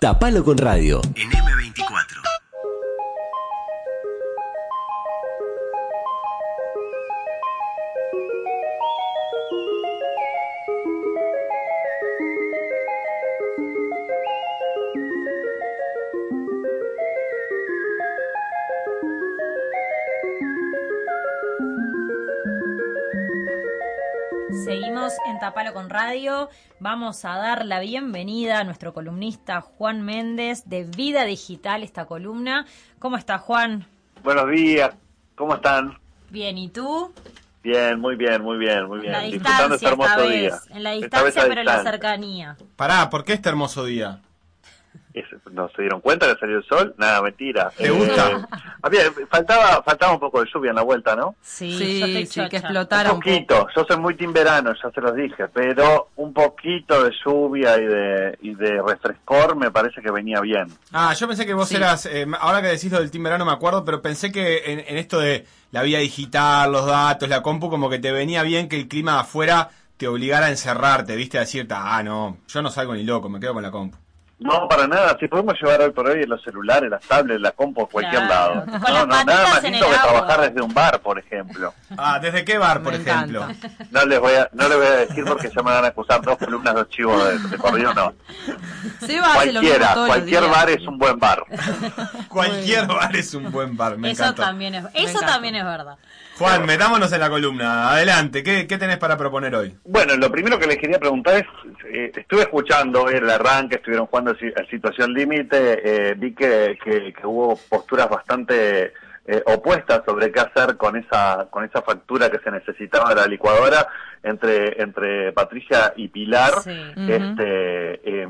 Tapalo con radio. En M24. En Tapalo con Radio. Vamos a dar la bienvenida a nuestro columnista Juan Méndez de Vida Digital, esta columna. ¿Cómo está Juan? Buenos días, ¿cómo están? Bien, ¿y tú? Bien, muy bien, muy bien, muy bien. La Disfrutando distancia este esta hermoso vez. día. En la Esta vez distancia, pero en la cercanía. Pará, ¿por qué este hermoso día? Es- ¿No se dieron cuenta que salió el sol? Nada, mentira. ¿Te gusta? había, faltaba, faltaba un poco de lluvia en la vuelta, ¿no? Sí, Sí, sí, que explotara un un poco. poquito. Yo soy muy team verano, ya se los dije, pero un poquito de lluvia y de, y de refrescor me parece que venía bien. Ah, yo pensé que vos Sí. eras, eh, ahora que decís lo del Team Verano me acuerdo, pero pensé que en, en esto de la vía digital, los datos, la compu, como que te venía bien que el clima de afuera te obligara a encerrarte, viste, a decirte, ah, no, yo no salgo ni loco, me quedo con la compu. No, para nada. Si podemos llevar hoy por hoy los celulares, las tablets, la compu, a cualquier Claro. lado. Con No, no, nada más lindo que agua. trabajar desde un bar, por ejemplo. Ah, ¿desde qué bar, por Me ejemplo? encanta. No les voy a, no les voy a decir porque ya me van a acusar dos columnas, dos chivos de, de corrido, no. Cualquiera, cualquier bar es un buen bar. Cualquier bar es un buen bar, me Eso encanta. también es, eso también es verdad. Juan, metámonos en la columna, adelante, ¿qué, qué tenés para proponer hoy? Bueno, lo primero que les quería preguntar es, eh, estuve escuchando hoy el arranque, estuvieron jugando a situación límite, eh, vi que, que- que hubo posturas bastante eh, opuestas sobre qué hacer con esa con esa factura que se necesitaba de la licuadora entre entre Patricia y Pilar. Sí. Este, eh,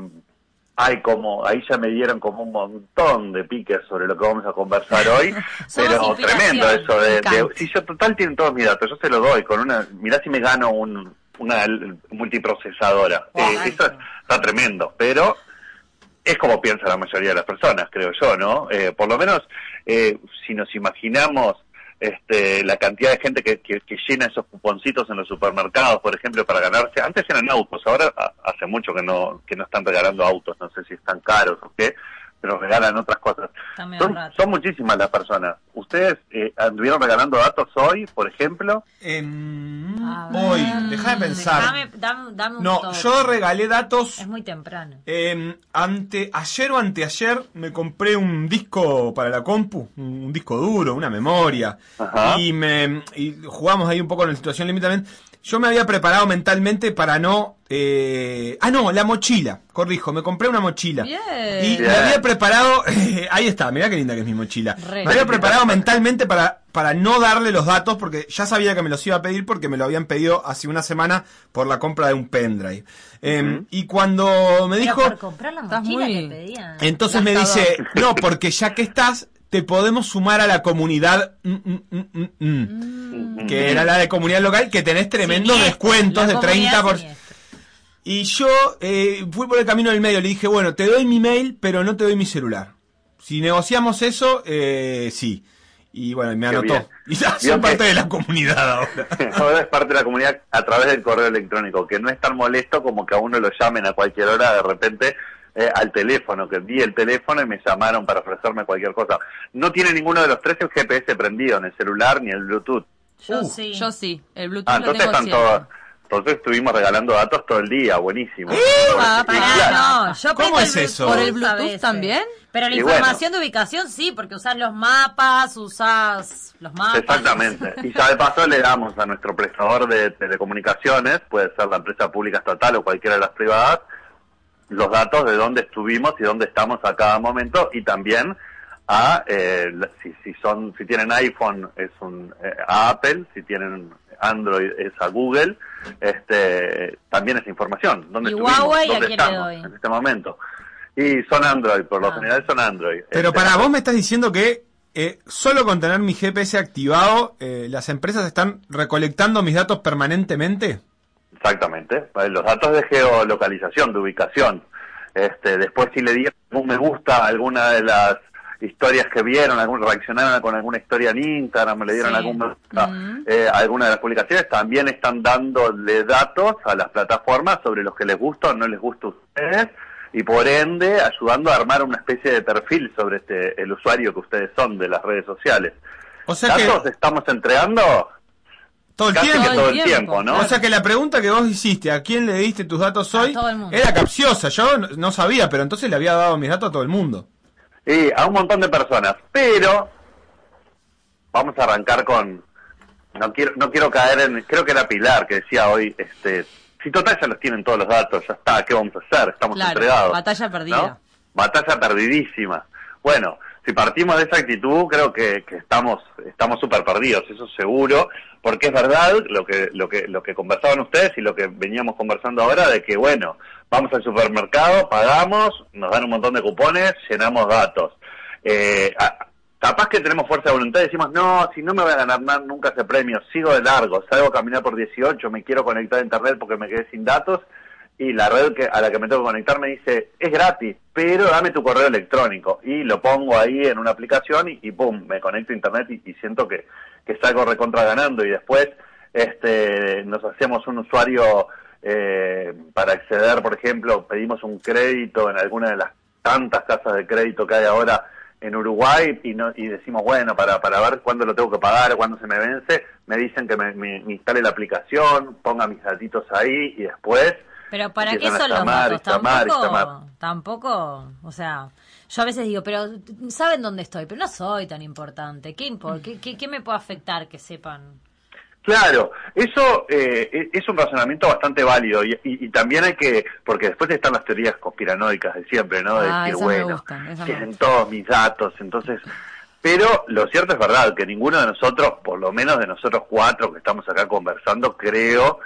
hay como, ahí ya me dieron como un montón de piques sobre lo que vamos a conversar hoy, pero tremendo eso de, si yo total tienen todos mis datos, yo se los doy con una, mirá si me gano un, una multiprocesadora, Eh, eso está tremendo, pero es como piensa la mayoría de las personas, creo yo, ¿no? Eh, por lo menos, eh, si nos imaginamos este, la cantidad de gente que, que, que llena esos cuponcitos en los supermercados, por ejemplo, para ganarse, antes eran autos, ahora hace mucho que no, que no están regalando autos, no sé si están caros o qué, pero regalan otras cosas. Son, son muchísimas las personas. ¿Ustedes eh, anduvieron regalando datos hoy, por ejemplo? Em, ver. hoy, deja de pensar. Dame, dame, dame un No, toque. yo regalé datos Es muy temprano. Eh, ante ayer o anteayer me compré un disco para la compu, un disco duro, una memoria, Ajá. y me y jugamos ahí un poco en la situación límite también. Yo me había preparado mentalmente para no eh, ah no, la mochila, corrijo, me compré una mochila. Bien. Y me había preparado, ahí está, mirá qué linda que es mi mochila. Re. Me había preparado mentalmente para, para no darle los datos porque ya sabía que me los iba a pedir porque me lo habían pedido hace una semana por la compra de un pendrive. Eh, Y cuando me Pero dijo... por comprar la Estás mochila muy- te pedían. Entonces me dice, no, porque ya que estás, te podemos sumar a la comunidad, mm, mm, mm, mm, mm", que era la de comunidad local, que tenés tremendos Siniestra, descuentos de comunidad 30%. Por... Y yo eh, fui por el camino del medio, le dije, bueno, te doy mi mail, pero no te doy mi celular. Si negociamos eso, eh, sí. Y bueno, y me anotó. Y ya parte de la comunidad ahora. Ahora es parte de la comunidad a través del correo electrónico, que no es tan molesto como que a uno lo llamen a cualquier hora de repente eh, al teléfono, que vi el teléfono y me llamaron para ofrecerme cualquier cosa. No tiene ninguno de los tres el GPS prendido, ni el celular ni el Bluetooth. Yo Uh, sí. Yo sí, el Bluetooth Ah, lo entonces tengo están siempre. todos. Entonces estuvimos regalando datos todo el día, buenísimo. Ah, Pará, claro, no, yo ¿Cómo es eso? ¿Por el a Bluetooth también? Pero la Y información de ubicación sí, porque usás los mapas, usás los mapas. Exactamente. Y ya de paso le damos a nuestro prestador de telecomunicaciones, puede ser la empresa pública estatal o cualquiera de las privadas, los datos de dónde estuvimos y dónde estamos a cada momento y también a eh, la- si, si son si tienen iPhone es un eh, a Apple, si tienen Android es a Google, este también esa información, dónde ¿Y estuvimos, Huawei a dónde quién le estamos doy? en este momento. Y son Android, por lo Ah. general son Android. Pero Este, para vos me estás diciendo que eh, solo con tener mi GPS activado, eh, las empresas están recolectando mis datos permanentemente. Exactamente, los datos de geolocalización, de ubicación. Este, después si le dieron un me gusta a alguna de las historias que vieron, algún, reaccionaron con alguna historia en Instagram, le dieron Sí. algún me gusta eh, a alguna de las publicaciones, también están dándole datos a las plataformas sobre los que les gusta o no les gusta a ustedes y por ende ayudando a armar una especie de perfil sobre este el usuario que ustedes son de las redes sociales. O sea que ¿Datos estamos entregando? Todo el Casi tiempo. que todo el tiempo, tiempo, ¿no? O sea que la pregunta que vos hiciste, ¿a quién le diste tus datos hoy? todo el mundo. Era capciosa, yo no- no sabía, pero entonces le había dado mis datos a todo el mundo. Y a un montón de personas. Pero vamos a arrancar con no quiero no quiero caer en creo que era Pilar que decía hoy este si total ya los tienen todos los datos, ya está, ¿qué vamos a hacer? Estamos Claro, entregados. batalla perdida. ¿no? Batalla perdidísima. Bueno, si partimos de esa actitud, creo que, estamos estamos súper perdidos, eso seguro, porque es verdad lo que lo que lo que conversaban ustedes y lo que veníamos conversando ahora de que bueno, vamos al supermercado, pagamos, nos dan un montón de cupones, llenamos datos. Eh, capaz que tenemos fuerza de voluntad y decimos, no, si no me voy a ganar nada, nunca ese premio, sigo de largo, salgo a caminar por 18, me quiero conectar a internet porque me quedé sin datos y la red que, a la que me tengo que conectar me dice, es gratis, pero dame tu correo electrónico. Y lo pongo ahí en una aplicación y, y pum, me conecto a internet y, siento que, que salgo recontra ganando. Y después este, nos hacemos un usuario eh, para acceder, por ejemplo, pedimos un crédito en alguna de las tantas casas de crédito que hay ahora en Uruguay y, no, y decimos, bueno, para, para ver cuándo lo tengo que pagar, cuándo se me vence, me dicen que me, me- me instale la aplicación, ponga mis datitos ahí y después... Pero ¿para qué son los datos? Tampoco, tampoco, o sea, yo a veces digo, pero saben dónde estoy, pero no soy tan importante. ¿Qué, impor- qué, qué- qué me puede afectar que sepan? Claro, eso eh, es un razonamiento bastante válido y, y- y también hay que, porque después están las teorías conspiranoicas de siempre, ¿no? De Ah, decir, bueno, gustan, tienen todos mis datos, entonces... Pero lo cierto es verdad, que ninguno de nosotros, por lo menos de nosotros cuatro que estamos acá conversando, creo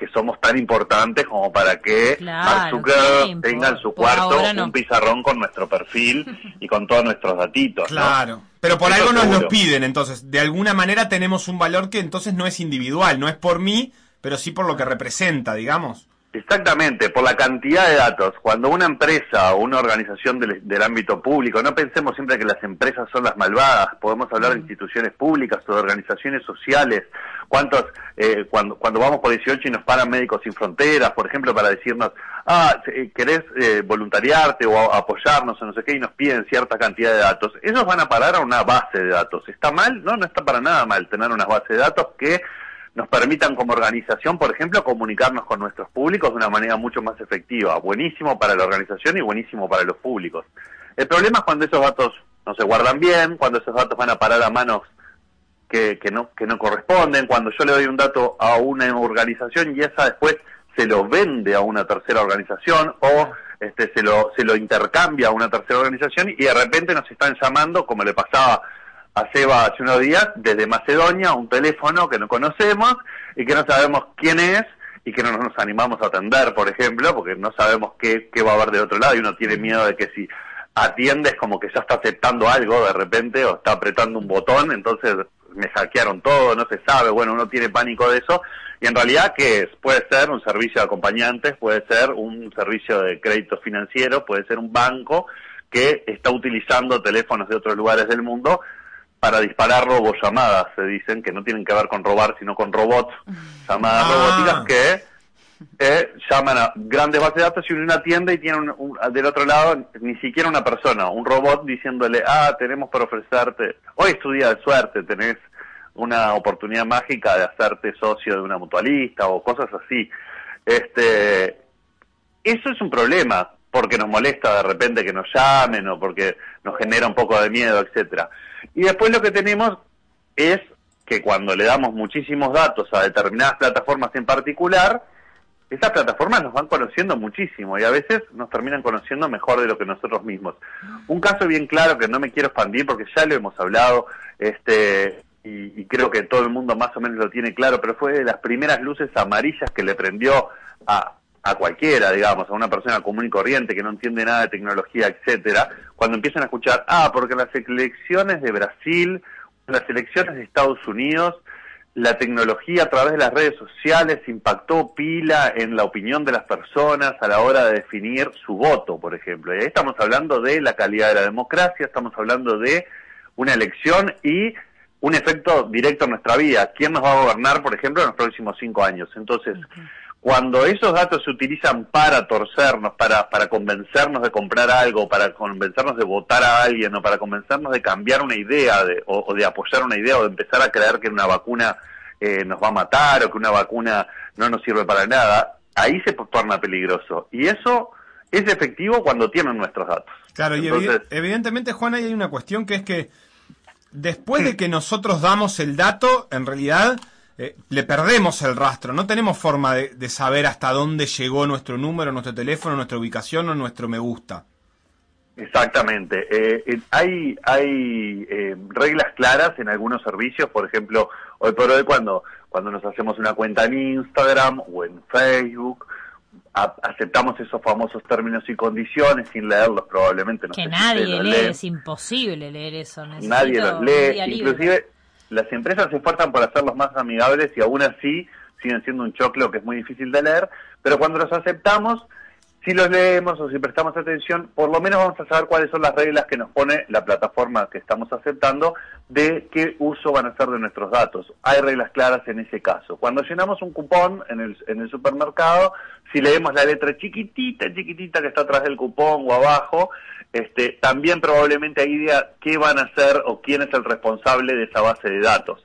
que somos tan importantes como para que Claro, Mark Zuckerberg ¿qué le tenga en su cuarto no. un pizarrón con nuestro perfil y con todos nuestros datitos, ¿no? Claro. Pero por Eso algo nos seguro. los piden, entonces. De alguna manera tenemos un valor que entonces no es individual, no es por mí, pero sí por lo que representa, digamos. Exactamente, por la cantidad de datos. Cuando una empresa o una organización del, del ámbito público, no pensemos siempre que las empresas son las malvadas, podemos hablar de instituciones públicas o de organizaciones sociales. ¿Cuántos, eh, cuando, cuando vamos por 18 y nos paran Médicos Sin Fronteras, por ejemplo, para decirnos, ah, eh, querés eh, voluntariarte o apoyarnos o no sé qué, y nos piden cierta cantidad de datos, esos van a parar a una base de datos. ¿Está mal? No, no está para nada mal tener unas bases de datos que nos permitan como organización, por ejemplo, comunicarnos con nuestros públicos de una manera mucho más efectiva. Buenísimo para la organización y buenísimo para los públicos. El problema es cuando esos datos no se guardan bien, cuando esos datos van a parar a manos que, que no que no corresponden, cuando yo le doy un dato a una organización y esa después se lo vende a una tercera organización o este se lo se lo intercambia a una tercera organización y de repente nos están llamando como le pasaba a Seba hace unos días desde Macedonia un teléfono que no conocemos y que no sabemos quién es y que no nos animamos a atender, por ejemplo, porque no sabemos qué, qué va a haber de otro lado y uno tiene miedo de que si atiendes como que ya está aceptando algo de repente o está apretando un botón, entonces me hackearon todo, no se sabe, bueno, uno tiene pánico de eso y en realidad que es? Puede ser un servicio de acompañantes, puede ser un servicio de crédito financiero, puede ser un banco que está utilizando teléfonos de otros lugares del mundo para disparar robollamadas, se dicen, que no tienen que ver con robar, sino con robots, llamadas Ah. robóticas que eh, llaman a grandes bases de datos y uno atiende y tiene un- un- del otro lado ni siquiera una persona, un robot diciéndole, ah, tenemos para ofrecerte, hoy es tu día de suerte, tenés una oportunidad mágica de hacerte socio de una mutualista o cosas así. Este, eso es un problema, porque nos molesta de repente que nos llamen o porque nos genera un poco de miedo, etcétera. Y después lo que tenemos es que cuando le damos muchísimos datos a determinadas plataformas en particular, esas plataformas nos van conociendo muchísimo y a veces nos terminan conociendo mejor de lo que nosotros mismos. Un caso bien claro que no me quiero expandir porque ya lo hemos hablado, este y, y creo que todo el mundo más o menos lo tiene claro, pero fue de las primeras luces amarillas que le prendió a, a cualquiera, digamos, a una persona común y corriente que no entiende nada de tecnología, etcétera, cuando empiezan a escuchar, ah, porque las elecciones de Brasil, las elecciones de Estados Unidos, la tecnología a través de las redes sociales impactó pila en la opinión de las personas a la hora de definir su voto, por ejemplo. Y ahí estamos hablando de la calidad de la democracia, estamos hablando de una elección y un efecto directo en nuestra vida. ¿Quién nos va a gobernar, por ejemplo, en los próximos cinco años? Entonces, cuando esos datos se utilizan para torcernos, para, para convencernos de comprar algo, para convencernos de votar a alguien o para convencernos de cambiar una idea de, o, de apoyar una idea o de empezar a creer que una vacuna eh, nos va a matar o que una vacuna no nos sirve para nada, ahí se torna peligroso. Y eso es efectivo cuando tienen nuestros datos. Claro, y evidentemente, Juan, hay una cuestión que es que después de que nosotros damos el dato, en realidad eh, le perdemos el rastro. No tenemos forma de, saber hasta dónde llegó nuestro número, nuestro teléfono, nuestra ubicación o nuestro me gusta. Exactamente. Eh, eh, hay hay reglas claras en algunos servicios, por ejemplo, hoy por hoy cuando, cuando nos hacemos una cuenta en Instagram o en Facebook, aceptamos esos famosos términos y condiciones sin leerlos probablemente. No que nadie lee, es imposible leer eso. nadie los lee, inclusive las empresas se esfuerzan por hacerlos más amigables y aún así siguen siendo un choclo que es muy difícil de leer, pero cuando los aceptamos, si los leemos o si prestamos atención, por lo menos vamos a saber cuáles son las reglas que nos pone la plataforma que estamos aceptando de qué uso van a hacer de nuestros datos. Hay reglas claras en ese caso. Cuando llenamos un cupón en el, en el supermercado, si leemos la letra chiquitita, chiquitita que está atrás del cupón o abajo, este, también probablemente hay idea qué van a hacer o quién es el responsable de esa base de datos.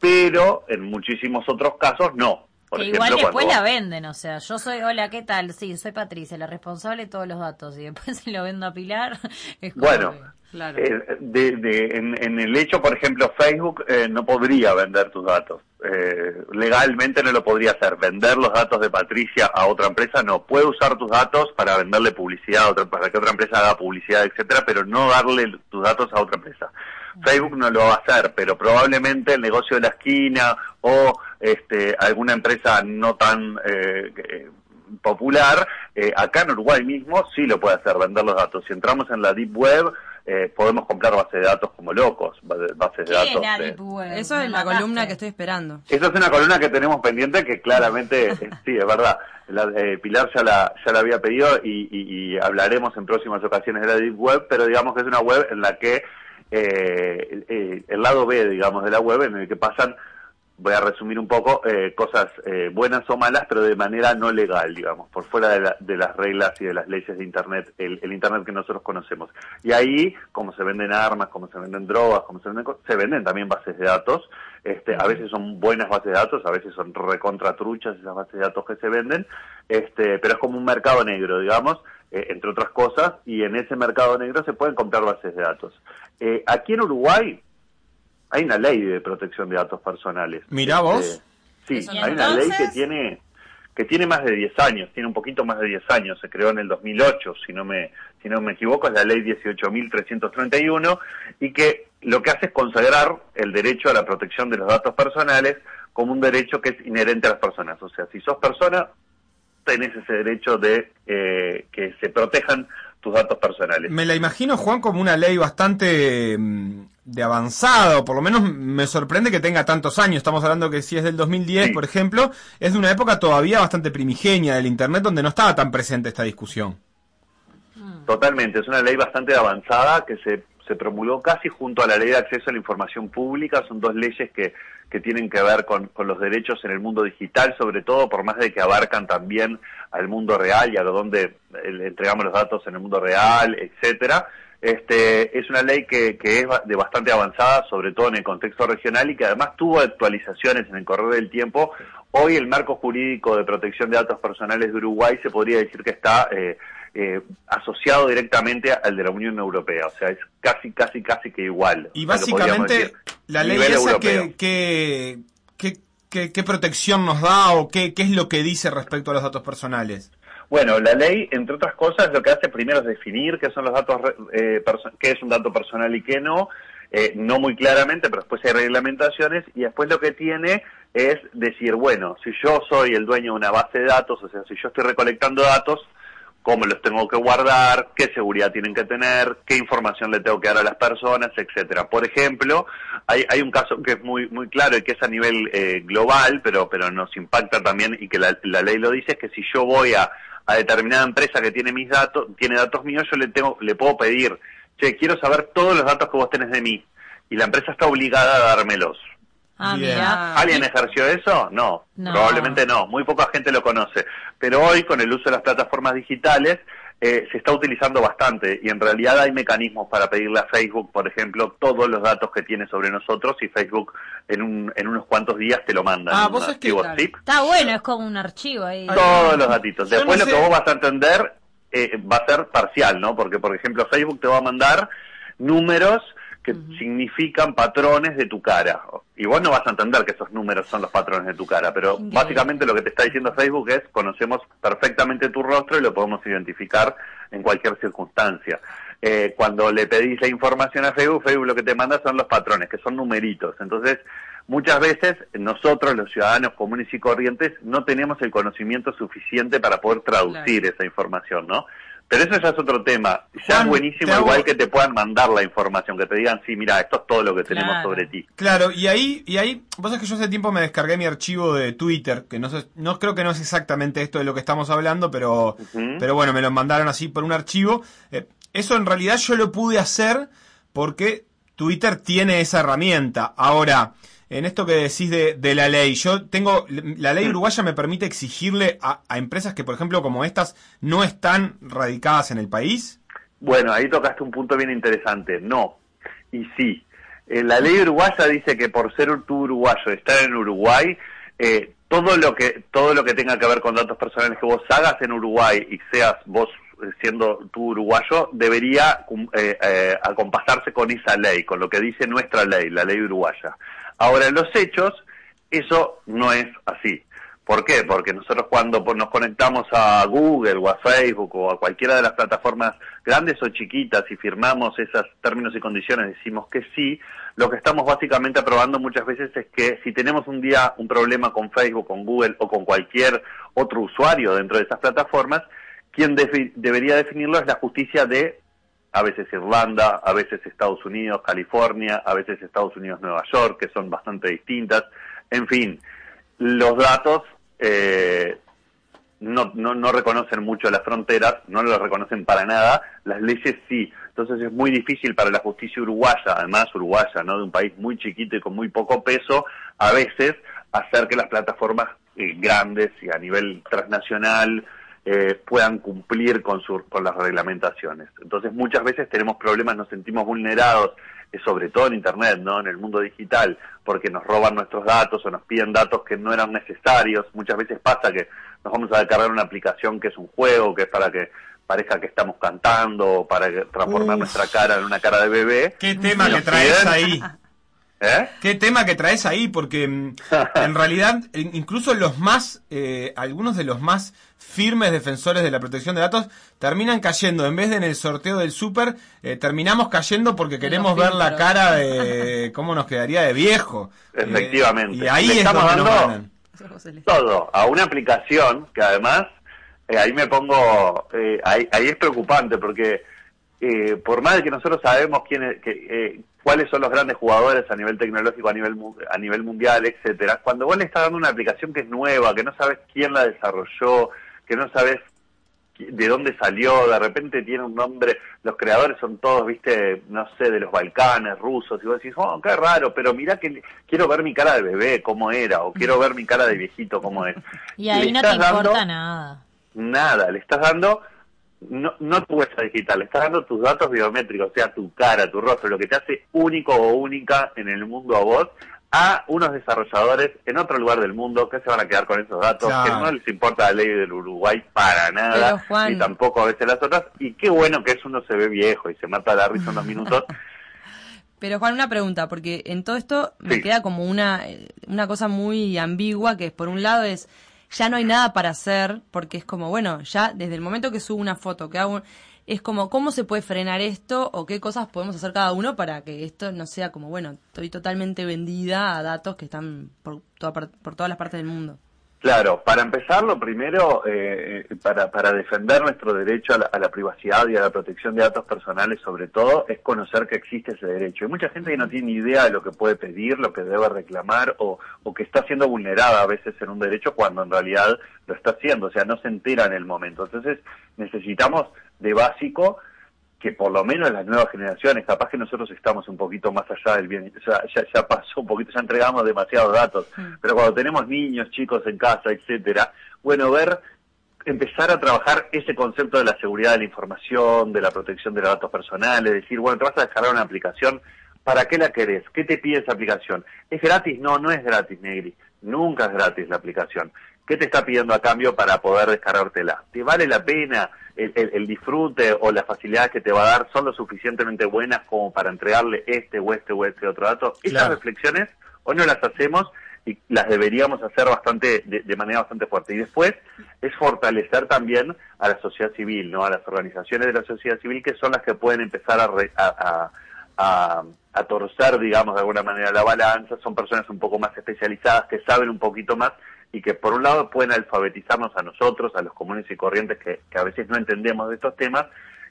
Pero en muchísimos otros casos no. que igual después la venden, o sea, yo soy, hola, ¿qué tal? Sí, soy Patricia, la responsable de todos los datos, y después se lo vendo a Pilar. Es bueno, eh, de, en, el hecho, por ejemplo, Facebook eh, no podría vender tus datos. Eh, legalmente no lo podría hacer. Vender los datos de Patricia a otra empresa no. Puede usar tus datos para venderle publicidad a otra, para que otra empresa haga publicidad, etcétera, pero no darle tus datos a otra empresa. Facebook no lo va a hacer, pero probablemente el negocio de la esquina o este, alguna empresa no tan popular, acá en Uruguay mismo sí lo puede hacer, vender los datos. Si entramos en la Deep Web, eh, podemos comprar bases de datos como locos, bases de datos. Eso es la columna que estoy esperando. Eso es una columna que tenemos pendiente que claramente, sí, es verdad. Eh, Pilar ya la, ya la había pedido y, hablaremos en próximas ocasiones de la Deep Web, pero digamos que es una web en la que eh, el lado B, digamos, de la web, en el que pasan voy a resumir un poco, eh, cosas eh, buenas o malas, pero de manera no legal, digamos, por fuera de, las reglas y de las leyes de Internet, el, Internet que nosotros conocemos. Y ahí, como se venden armas, como se venden drogas, como se venden, se venden también bases de datos, este, a veces son buenas bases de datos, a veces son recontratruchas esas bases de datos que se venden, este, pero es como un mercado negro, digamos, eh, entre otras cosas, y en ese mercado negro se pueden comprar bases de datos. aquí en Uruguay, hay una ley de protección de datos personales. Mira vos. Este, sí, hay una ley que tiene que tiene más de 10 años, tiene un poquito más de 10 años, se creó en el 2008, si no me si no me equivoco, es la ley 18.331 y que lo que hace es consagrar el derecho a la protección de los datos personales como un derecho que es inherente a las personas. O sea, si sos persona, tenés ese derecho de eh, que se protejan tus datos personales. Me la imagino, Juan, como una ley bastante mm, de avanzado, por lo menos me sorprende que tenga tantos años. Estamos hablando que si es del 2010, por ejemplo, es de una época todavía bastante primigenia del Internet donde no estaba tan presente esta discusión. Totalmente, es una ley bastante avanzada que se, se promulgó casi junto a la ley de acceso a la información pública. Son dos leyes que, que tienen que ver con, con los derechos en el mundo digital, sobre todo por más de que abarcan también al mundo real y a donde entregamos los datos en el mundo real, etcétera. Este, es una ley que, es de bastante avanzada, sobre todo en el contexto regional, y que además tuvo actualizaciones en el correr del tiempo. Hoy el marco jurídico de protección de datos personales de Uruguay se podría decir que está eh, eh, asociado directamente al de la Unión Europea, o sea, es casi, casi, casi que igual. Y básicamente, la ley esa que, ¿qué protección nos da o qué, qué es lo que dice respecto a los datos personales? Bueno, la ley, entre otras cosas, lo que hace primero es definir qué son los datos, eh, qué es un dato personal y qué no, eh, no muy claramente, pero después hay reglamentaciones y después lo que tiene es decir, bueno, si yo soy el dueño de una base de datos, o sea, si yo estoy recolectando datos, cómo los tengo que guardar, qué seguridad tienen que tener, qué información le tengo que dar a las personas, etcétera. Por ejemplo, hay, hay un caso que es muy muy claro y que es a nivel eh, global, pero pero nos impacta también y que la, la ley lo dice, es que si yo voy a a determinada empresa que tiene mis datos, tiene datos míos, yo le tengo, le puedo pedir, che, quiero saber todos los datos que vos tenés de mí. Y la empresa está obligada a dármelos. Ah. ¿Alguien ejerció eso? No, No. probablemente no. Muy poca gente lo conoce. Pero hoy, con el uso de las plataformas digitales, eh, se está utilizando bastante y en realidad hay mecanismos para pedirle a Facebook, por ejemplo, todos los datos que tiene sobre nosotros y Facebook en, un, en unos cuantos días te lo manda. Ah, en vos un es que- archivo zip. Está bueno, es como un archivo ahí. Todos los datitos. Yo Después no lo que vos vas a entender eh, va a ser parcial, ¿no? Porque, por ejemplo, Facebook te va a mandar números que significan patrones de tu cara. Y vos no vas a entender que esos números son los patrones de tu cara, pero Increíble. básicamente lo que te está diciendo Facebook es conocemos perfectamente tu rostro y lo podemos identificar en cualquier circunstancia. Eh, cuando le pedís la información a Facebook, Facebook lo que te manda son los patrones, que son numeritos. Entonces, muchas veces nosotros, los ciudadanos comunes y corrientes, no tenemos el conocimiento suficiente para poder traducir esa información, ¿no? Pero eso ya es otro tema. Ya Juan, es buenísimo hago- igual que te puedan mandar la información, que te digan, sí, mira, esto es todo lo que tenemos Claro. sobre ti. Claro, y ahí, y ahí, vos sabés que yo hace tiempo me descargué mi archivo de Twitter, que no sé, no creo que no es exactamente esto de lo que estamos hablando, pero, pero bueno, me lo mandaron así por un archivo. Eh, eso en realidad yo lo pude hacer porque Twitter tiene esa herramienta. Ahora, en esto que decís de, de la ley, yo tengo, la ley uruguaya me permite exigirle a, a empresas que, por ejemplo, como estas, no están radicadas en el país. Bueno, ahí tocaste un punto bien interesante. No, y sí. Eh, la ley uruguaya dice que por ser tú uruguayo, estar en Uruguay, eh, todo lo que todo lo que tenga que ver con datos personales que vos hagas en Uruguay y seas vos eh, siendo tú uruguayo, debería eh, eh, acompasarse con esa ley, con lo que dice nuestra ley, la ley uruguaya. Ahora, en los hechos, eso no es así. ¿Por qué? Porque nosotros cuando nos conectamos a Google o a Facebook o a cualquiera de las plataformas grandes o chiquitas y firmamos esos términos y condiciones, decimos que sí, lo que estamos básicamente aprobando muchas veces es que si tenemos un día un problema con Facebook, con Google o con cualquier otro usuario dentro de esas plataformas, quien debería definirlo es la justicia de a veces Irlanda, a veces Estados Unidos, California, a veces Estados Unidos, Nueva York, que son bastante distintas. En fin, los datos eh, no, no, no reconocen mucho las fronteras, no lo reconocen para nada, las leyes sí. Entonces es muy difícil para la justicia uruguaya, además uruguaya, ¿no? de un país muy chiquito y con muy poco peso, a veces hacer que las plataformas eh, grandes y a nivel transnacional eh, puedan cumplir con, su, con las reglamentaciones. Entonces muchas veces tenemos problemas, nos sentimos vulnerados, eh, sobre todo en Internet, ¿no? en el mundo digital, porque nos roban nuestros datos o nos piden datos que no eran necesarios. Muchas veces pasa que nos vamos a descargar una aplicación que es un juego, que es para que parezca que estamos cantando, o para transformar Uf. nuestra cara en una cara de bebé. ¿Qué tema que traes piden- ahí? ¿Eh? ¿Qué tema que traes ahí? Porque mm, en realidad, in- incluso los más, eh, algunos de los más firmes defensores de la protección de datos terminan cayendo, en vez de en el sorteo del súper, eh, terminamos cayendo porque queremos ver la cara de cómo nos quedaría de viejo. Eh, Efectivamente. y ahí Le es estamos dando- todo a una aplicación que además eh, ahí me pongo eh, ahí, ahí es preocupante porque eh, por más de que nosotros sabemos quiénes que, eh, cuáles son los grandes jugadores a nivel tecnológico a nivel a nivel mundial etcétera cuando vos le estás dando una aplicación que es nueva que no sabes quién la desarrolló que no sabes de dónde salió, de repente tiene un nombre, los creadores son todos, viste, no sé, de los Balcanes, rusos, y vos decís, oh, qué raro, pero mirá que quiero ver mi cara de bebé, cómo era, o quiero ver mi cara de viejito, cómo es. Y ahí no te dando importa nada. Nada, le estás dando, no, no tu huella digital, le estás dando tus datos biométricos, o sea, tu cara, tu rostro, lo que te hace único o única en el mundo a vos, a unos desarrolladores en otro lugar del mundo que se van a quedar con esos datos, Claro. que no les importa la ley del Uruguay para nada, Juan- y tampoco a veces las otras, y qué bueno que es uno se ve viejo y se mata la risa en dos minutos, Pero Juan, una pregunta, porque en todo esto me Sí. queda como una, eh, una cosa muy ambigua, que es por un lado es, ya no hay nada para hacer, porque es como, bueno, ya desde el momento que subo una foto, que hago, un- es como, ¿cómo se puede frenar esto o qué cosas podemos hacer cada uno para que esto no sea como, bueno, estoy totalmente vendida a datos que están por, toda por todas las partes del mundo? Claro, para empezar, lo primero, eh, para, para defender nuestro derecho a la, a la privacidad y a la protección de datos personales, sobre todo, es conocer que existe ese derecho. Hay mucha gente que no tiene ni idea de lo que puede pedir, lo que debe reclamar o, o que está siendo vulnerada a veces en un derecho cuando en realidad lo está haciendo, o sea, no se entera en el momento. Entonces, necesitamos de básico que por lo menos las nuevas generaciones, capaz que nosotros estamos un poquito más allá del bien, ya, ya, ya pasó un poquito, ya entregamos demasiados datos, pero cuando tenemos niños, chicos en casa, etcétera, bueno, ver empezar a trabajar ese concepto de la seguridad de la información, de la protección de los datos personales, decir, bueno, te vas a descargar una aplicación, ¿para qué la querés? ¿Qué te pide esa aplicación? ¿Es gratis? No, no es gratis, Negri. Nunca es gratis la aplicación. ¿Qué te está pidiendo a cambio para poder descargártela? ¿Te vale la pena? El, el, el, disfrute o las facilidades que te va a dar son lo suficientemente buenas como para entregarle este o este o este otro dato. Claro. Estas reflexiones hoy no las hacemos y las deberíamos hacer bastante de, de, manera bastante fuerte. Y después es fortalecer también a la sociedad civil, no a las organizaciones de la sociedad civil que son las que pueden empezar a, re, a, a, a, torcer, digamos, de alguna manera la balanza. Son personas un poco más especializadas que saben un poquito más y que por un lado pueden alfabetizarnos a nosotros, a los comunes y corrientes que, que a veces no entendemos de estos temas,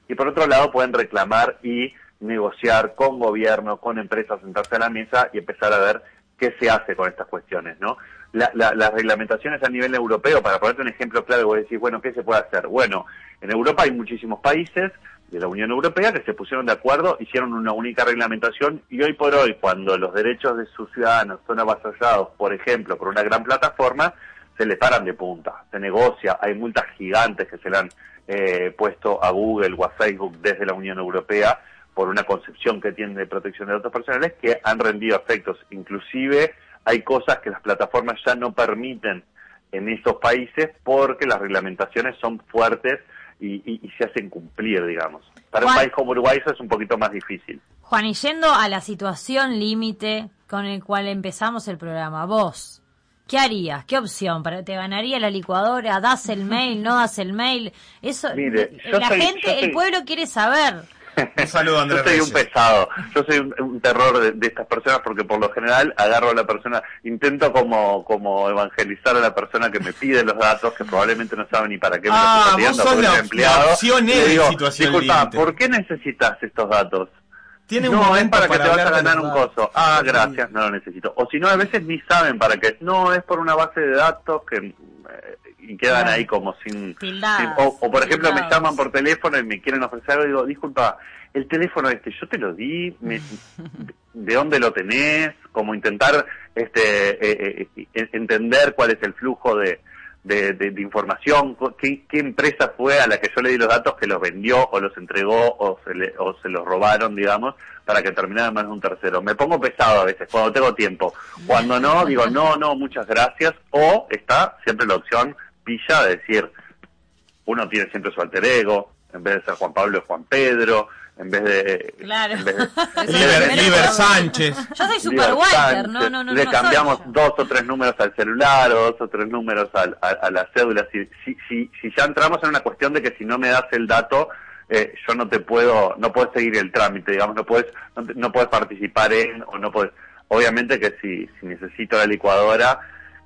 y por otro lado pueden reclamar y negociar con gobierno, con empresas, sentarse a la mesa y empezar a ver qué se hace con estas cuestiones, ¿no? La, la, las reglamentaciones a nivel europeo, para ponerte un ejemplo claro, vos decís, bueno, ¿qué se puede hacer? Bueno, en Europa hay muchísimos países de la Unión Europea que se pusieron de acuerdo, hicieron una única reglamentación y hoy por hoy, cuando los derechos de sus ciudadanos son avasallados, por ejemplo, por una gran plataforma, se le paran de punta, se negocia, hay multas gigantes que se le han eh, puesto a Google o a Facebook desde la Unión Europea por una concepción que tienen de protección de datos personales que han rendido efectos. Inclusive hay cosas que las plataformas ya no permiten en estos países porque las reglamentaciones son fuertes y, y, y se hacen cumplir, digamos. Para Juan, un país como Uruguay eso es un poquito más difícil. Juan, y yendo a la situación límite con el cual empezamos el programa, vos, ¿qué harías? ¿Qué opción? ¿Para, ¿Te ganaría la licuadora? ¿Das el mail? ¿No das el mail? Eso, Mire, la soy, gente, soy... el pueblo quiere saber. Un saludo, Andrés. Yo soy un pesado, yo soy un, un terror de, de, estas personas porque por lo general agarro a la persona, intento como, como evangelizar a la persona que me pide los datos, que probablemente no sabe ni para qué me ah, los está pidiendo, empleado. La opción le digo, situación disculpa, ¿por qué necesitas estos datos? Tiene un no, es para, para que te vas a ganar un coso. Ah, gracias, no lo necesito. O si no, a veces ni saben para qué. No, es por una base de datos que y quedan ahí como sin... sin o, o, por ejemplo, me llaman por teléfono y me quieren ofrecer algo y digo, disculpa, el teléfono este yo te lo di, me, de dónde lo tenés, como intentar este eh, eh, entender cuál es el flujo de, de, de, de información, ¿Qué, qué, empresa fue a la que yo le di los datos que los vendió o los entregó o se, le, o se los robaron, digamos, para que terminara de un tercero. Me pongo pesado a veces cuando tengo tiempo. Cuando no, digo, no, no, muchas gracias. O está siempre la opción pilla de decir, uno tiene siempre su alter ego, en vez de ser Juan Pablo es Juan Pedro, en vez de... Claro. En vez de, Liber, Liber, Sánchez. Yo soy Super Walter, no, no, no. Le no cambiamos dos o tres números al celular o dos o tres números al, a, a, la cédula. Si, si, si, si ya entramos en una cuestión de que si no me das el dato, eh, yo no te puedo, no puedes seguir el trámite, digamos, no puedes, no, no puedes participar en, o no puedes, obviamente que si, si necesito la licuadora,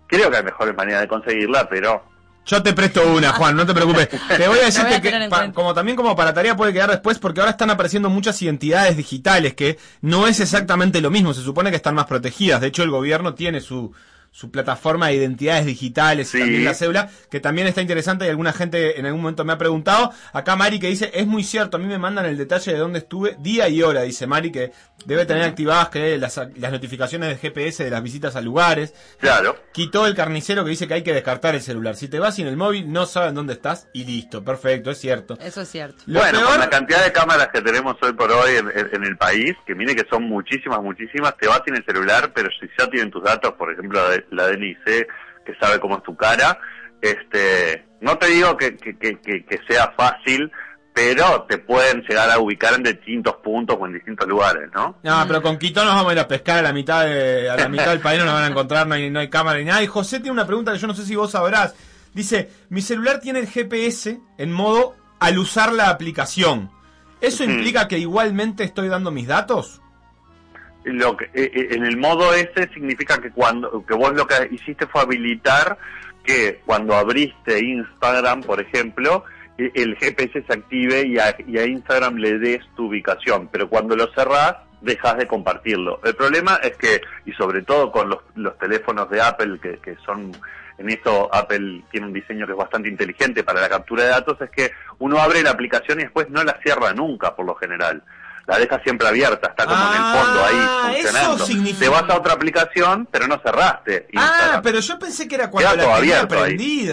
creo que hay mejores maneras de conseguirla, pero yo te presto una, Juan, no te preocupes. Te voy a a que, pa, como también como para tarea puede quedar después, porque ahora están apareciendo muchas identidades digitales que no es exactamente lo mismo. Se supone que están más protegidas. De hecho, el gobierno tiene su su plataforma de identidades digitales sí. y también la cédula, que también está interesante y alguna gente en algún momento me ha preguntado. Acá Mari que dice, es muy cierto, a mí me mandan el detalle de dónde estuve, día y hora, dice Mari, que debe tener activadas que las, las notificaciones de GPS de las visitas a lugares. Claro. Quitó el carnicero que dice que hay que descartar el celular. Si te vas sin el móvil, no saben dónde estás y listo, perfecto, es cierto. Eso es cierto. Lo bueno, peor... con la cantidad de cámaras que tenemos hoy por hoy en, en, en, el país, que mire que son muchísimas, muchísimas, te vas sin el celular, pero si ya tienen tus datos, por ejemplo, la de Nice, que sabe cómo es tu cara. Este, no te digo que, que, que, que, sea fácil, pero te pueden llegar a ubicar en distintos puntos o en distintos lugares, ¿no? No, pero con Quito nos vamos a ir a pescar a la mitad de, a la mitad del país, no nos van a encontrar, no hay, no hay cámara ni nada. Y José tiene una pregunta que yo no sé si vos sabrás. Dice, mi celular tiene el GPS en modo al usar la aplicación. ¿Eso implica que igualmente estoy dando mis datos? Lo que eh, en el modo ese significa que cuando que vos lo que hiciste fue habilitar que cuando abriste Instagram, por ejemplo, el GPS se active y a, y a Instagram le des tu ubicación, pero cuando lo cerrás dejas de compartirlo. El problema es que, y sobre todo con los, los teléfonos de Apple que, que son en esto Apple tiene un diseño que es bastante inteligente para la captura de datos, es que uno abre la aplicación y después no la cierra nunca por lo general. La deja siempre abierta, está como en el fondo Ah, ahí eso funcionando. significa- Te vas a otra aplicación, pero no cerraste. Ah, pero yo pensé que era cuando Queda la tenía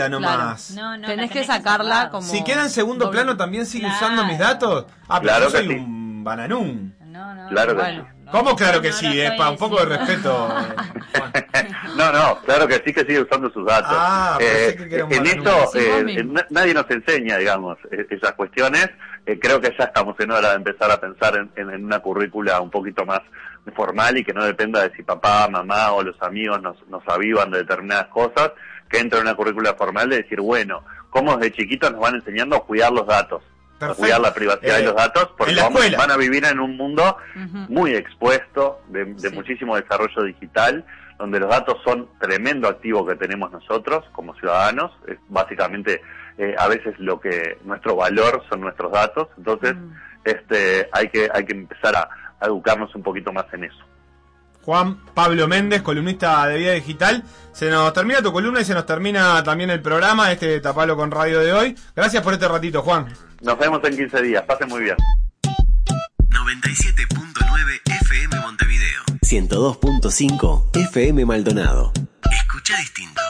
ahí. nomás. No, no, Tenés que sacarla como- Si queda en segundo Doble- plano, ¿también sigue Claro. usando mis datos? Ah, pero Claro yo soy que sí. un bananún. No, no, Claro que bueno, sí. ¿Cómo claro que no sí? eh? estoy Pa, un poco de respeto. eh. No, no, claro que sí que sigue usando sus datos. Ah, que un en esto eh, eh, nadie nos enseña, digamos, eh, esas cuestiones. Eh, creo que ya estamos en hora de empezar a pensar en, en- en una currícula un poquito más formal y que no dependa de si papá, mamá o los amigos nos, nos avivan de determinadas cosas, que entre en una currícula formal de decir, bueno, cómo desde chiquitos nos van enseñando a cuidar los datos. A Perfecto. cuidar la privacidad Eh, de los datos, porque vamos- van a vivir en un mundo muy expuesto, de, de Sí. muchísimo desarrollo digital, donde los datos son tremendo activo que tenemos nosotros como ciudadanos. Es básicamente, eh, a veces lo que nuestro valor son nuestros datos. Entonces, este, hay que hay que empezar a, a educarnos un poquito más en eso. Juan Pablo Méndez, columnista de Vida Digital. Se nos termina tu columna y se nos termina también el programa, este Tapalo con Radio de hoy. Gracias por este ratito, Juan. Nos vemos en 15 días. Pasen muy bien. 97.9 FM Montevideo. 102.5 FM Maldonado. Escucha distinto.